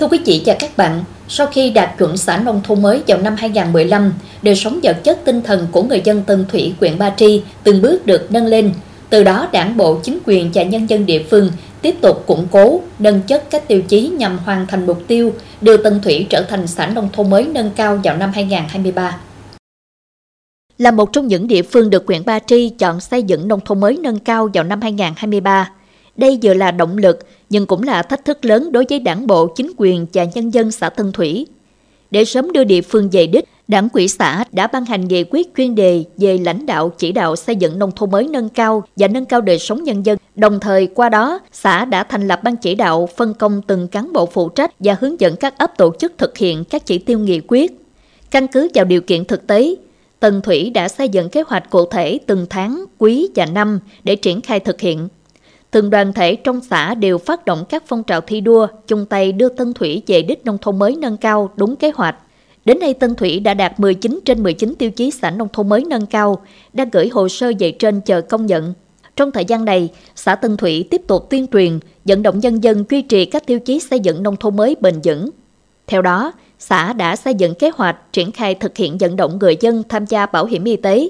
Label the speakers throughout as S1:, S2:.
S1: Thưa quý vị và các bạn, sau khi đạt chuẩn xã nông thôn mới vào năm 2015, đời sống vật chất tinh thần của người dân Tân Thủy, huyện Ba Tri từng bước được nâng lên. Từ đó, đảng bộ, chính quyền và nhân dân địa phương tiếp tục củng cố, nâng chất các tiêu chí nhằm hoàn thành mục tiêu đưa Tân Thủy trở thành xã nông thôn mới nâng cao vào năm 2023. Là một trong những địa phương được huyện Ba Tri chọn xây dựng nông thôn mới nâng cao vào năm 2023, đây vừa là động lực nhưng cũng là thách thức lớn đối với đảng bộ, chính quyền và nhân dân xã Tân Thủy. Để sớm đưa địa phương về đích, Đảng quỹ xã đã ban hành nghị quyết chuyên đề về lãnh đạo chỉ đạo xây dựng nông thôn mới nâng cao và nâng cao đời sống nhân dân. Đồng thời qua đó, xã đã thành lập ban chỉ đạo phân công từng cán bộ phụ trách và hướng dẫn các ấp tổ chức thực hiện các chỉ tiêu nghị quyết. Căn cứ vào điều kiện thực tế, Tân Thủy đã xây dựng kế hoạch cụ thể từng tháng, quý và năm để triển khai thực hiện. Từng đoàn thể trong xã đều phát động các phong trào thi đua, chung tay đưa Tân Thủy về đích nông thôn mới nâng cao đúng kế hoạch. Đến nay Tân Thủy đã đạt 19 trên 19 tiêu chí xã nông thôn mới nâng cao, đang gửi hồ sơ về trên chờ công nhận. Trong thời gian này, xã Tân Thủy tiếp tục tuyên truyền, vận động nhân dân duy trì các tiêu chí xây dựng nông thôn mới bền vững. Theo đó, xã đã xây dựng kế hoạch triển khai thực hiện vận động người dân tham gia bảo hiểm y tế,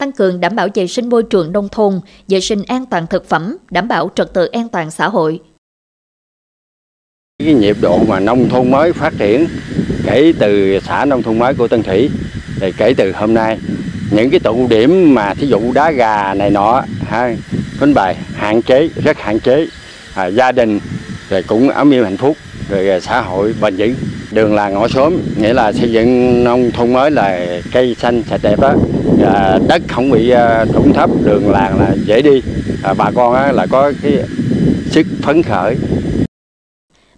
S1: tăng cường đảm bảo vệ sinh môi trường nông thôn, vệ sinh an toàn thực phẩm, đảm bảo trật tự an toàn xã hội.
S2: Cái nhịp độ mà nông thôn mới phát triển kể từ xã nông thôn mới của Tân Thủy thì kể từ hôm nay những cái tụ điểm mà thí dụ đá gà này nọ ha đánh bài hạn chế rất hạn chế à, gia đình rồi cũng ấm yên hạnh phúc rồi à, xã hội bền vững đường làng ngõ xóm nghĩa là xây dựng nông thôn mới là cây xanh sạch đẹp đó à, đất không bị à, trũng thấp đường làng là dễ đi à, bà con á, là có cái sức phấn khởi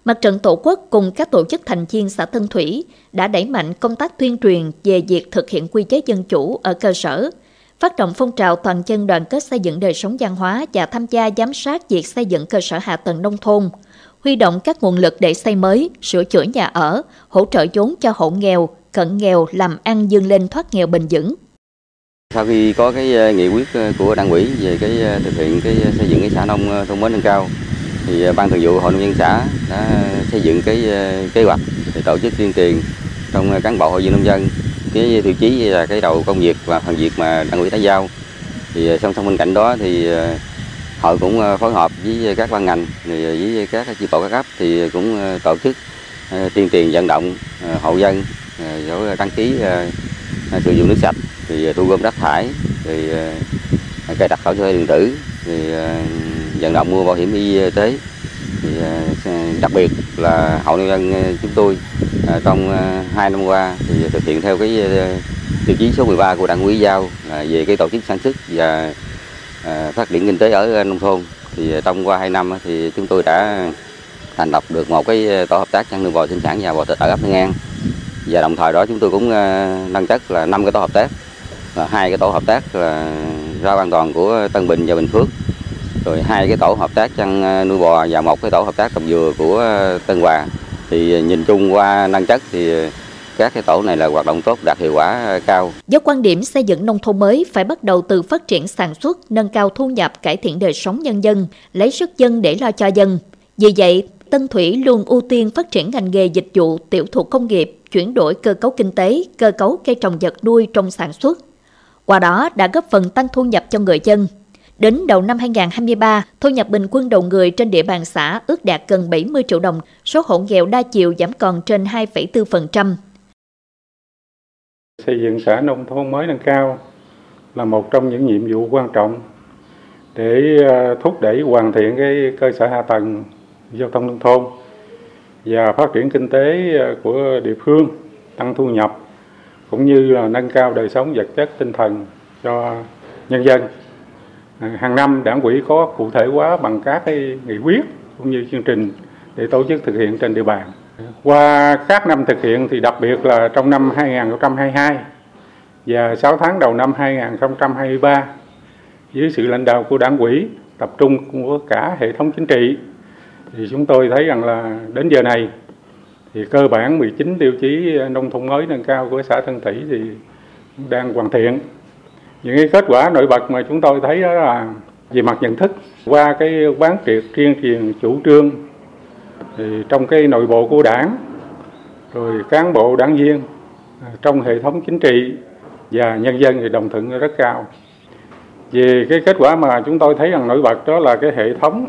S1: Mặt trận Tổ quốc cùng các tổ chức thành viên xã Tân Thủy đã đẩy mạnh công tác tuyên truyền về việc thực hiện quy chế dân chủ ở cơ sở, phát động phong trào toàn dân đoàn kết xây dựng đời sống văn hóa và tham gia giám sát việc xây dựng cơ sở hạ tầng nông thôn, huy động các nguồn lực để xây mới, sửa chữa nhà ở, hỗ trợ vốn cho hộ nghèo, cận nghèo làm ăn dương lên thoát nghèo bền vững.
S3: Sau khi có cái ờ, nghị quyết ờ, của đảng ủy về cái ờ, thực hiện cái xây dựng cái xã nông thôn mới nâng cao, thì ban thường vụ hội nông dân xã đã xây dựng cái kế hoạch để tổ chức tuyên truyền trong cán bộ hội viên nông dân. Cái tiêu chí là cái đầu công việc và phần việc mà đảng ủy đã giao. Thì song song bên cạnh đó thì hội cũng phối hợp với các ban ngành với các chi bộ các cấp thì cũng tổ chức tuyên truyền vận động hộ dân rồi đăng ký À, sử dụng nước sạch, thì à, thu gom rác thải, thì à, cài đặt khẩu thuê điện tử, thì vận động mua bảo hiểm y tế. Thì đặc biệt là hội nông dân chúng tôi trong hai năm qua thì thực hiện theo cái tiêu chí số 13 của đảng ủy giao về cái tổ chức sản xuất và phát triển kinh tế ở nông thôn. Thì trong qua hai năm thì chúng tôi đã thành lập được một cái tổ hợp tác chăn nuôi bò sinh sản và bò thịt ở ấp Tân An và đồng thời đó chúng tôi cũng ờ, nâng chất là năm cái tổ hợp tác là hai cái tổ hợp tác là rau an toàn của Tân Bình và Bình Phước rồi hai cái tổ hợp tác chăn ờ, nuôi bò và một cái tổ hợp tác trồng dừa của ờ, Tân Hòa thì nhìn chung qua năng chất thì các cái tổ này là hoạt động tốt đạt hiệu quả cao.
S1: Do quan điểm xây dựng nông thôn mới phải bắt đầu từ phát triển sản xuất, nâng cao thu nhập, cải thiện đời sống nhân dân, lấy sức dân để lo cho dân. Vì vậy, Tân Thủy luôn ưu tiên phát triển ngành nghề dịch vụ, tiểu thủ công nghiệp, chuyển đổi cơ cấu kinh tế, cơ cấu cây trồng vật nuôi trong sản xuất. Qua đó đã góp phần tăng thu nhập cho người dân. Đến đầu năm 2023, thu nhập bình quân đầu người trên địa bàn xã ước đạt gần 70 triệu đồng, số hộ nghèo đa chiều giảm còn trên 2,4%.
S4: Xây dựng xã nông thôn mới nâng cao là một trong những nhiệm vụ quan trọng để à, thúc đẩy hoàn thiện cái cơ sở hạ tầng giao thông nông thôn và phát triển kinh tế ờ, của địa phương, tăng thu nhập cũng như là nâng cao đời sống vật chất tinh thần cho nhân dân. Ờ, hàng năm đảng quỹ có cụ thể hóa bằng các cái nghị quyết cũng như chương trình để tổ chức thực hiện trên địa bàn. Qua các năm thực hiện thì đặc biệt là trong năm 2022 và 6 tháng đầu năm 2023 dưới sự lãnh đạo của đảng quỹ tập trung của cả hệ thống chính trị thì chúng tôi thấy rằng là đến giờ này thì cơ bản 19 tiêu chí nông thôn mới nâng cao của xã Tân Thủy thì đang hoàn thiện. Những cái kết quả nổi bật mà chúng tôi thấy đó là về mặt nhận thức, qua cái quán triệt tuyên truyền chủ trương, thì trong cái nội bộ của đảng, rồi cán bộ đảng viên à, trong hệ thống chính trị và nhân dân thì đồng thuận rất cao về cái kết quả mà chúng tôi thấy rằng nổi bật đó là cái hệ thống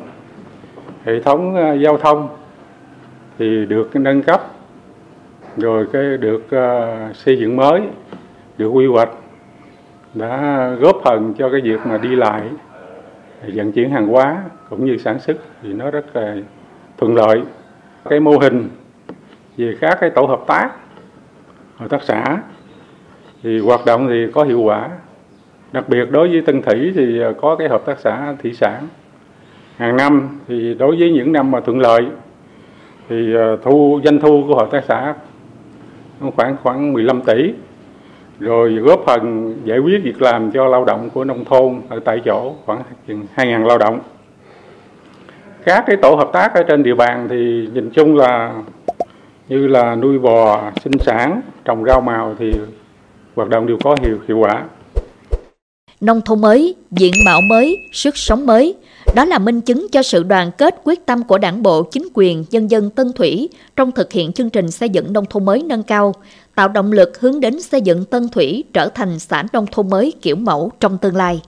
S4: hệ thống ờ, giao thông thì được nâng cấp rồi cái được uh, xây dựng mới được quy hoạch đã góp phần cho cái việc mà đi lại vận chuyển hàng hóa cũng như sản xuất thì nó rất là thuận lợi. Cái mô hình về các cái tổ hợp tác hợp tác xã thì hoạt động thì có hiệu quả. Đặc biệt đối với Tân Thủy thì ờ, có cái hợp tác xã thủy sản hàng năm thì đối với những năm mà thuận lợi thì ờ, thu doanh thu của hợp tác xã khoảng khoảng 15 tỷ rồi góp phần giải quyết việc làm cho lao động của nông thôn ở tại chỗ khoảng 2.000 lao động. Các cái tổ hợp tác ở trên địa bàn thì nhìn chung là như là nuôi bò, sinh sản, trồng rau màu thì hoạt động đều có hiệu hiệu quả.
S1: Nông thôn mới, diện mạo mới, sức sống mới, đó là minh chứng cho sự đoàn kết quyết tâm của đảng bộ, chính quyền, nhân dân Tân Thủy trong thực hiện chương trình xây dựng nông thôn mới nâng cao, tạo động lực hướng đến xây dựng Tân Thủy trở thành xã nông thôn mới kiểu mẫu trong tương lai.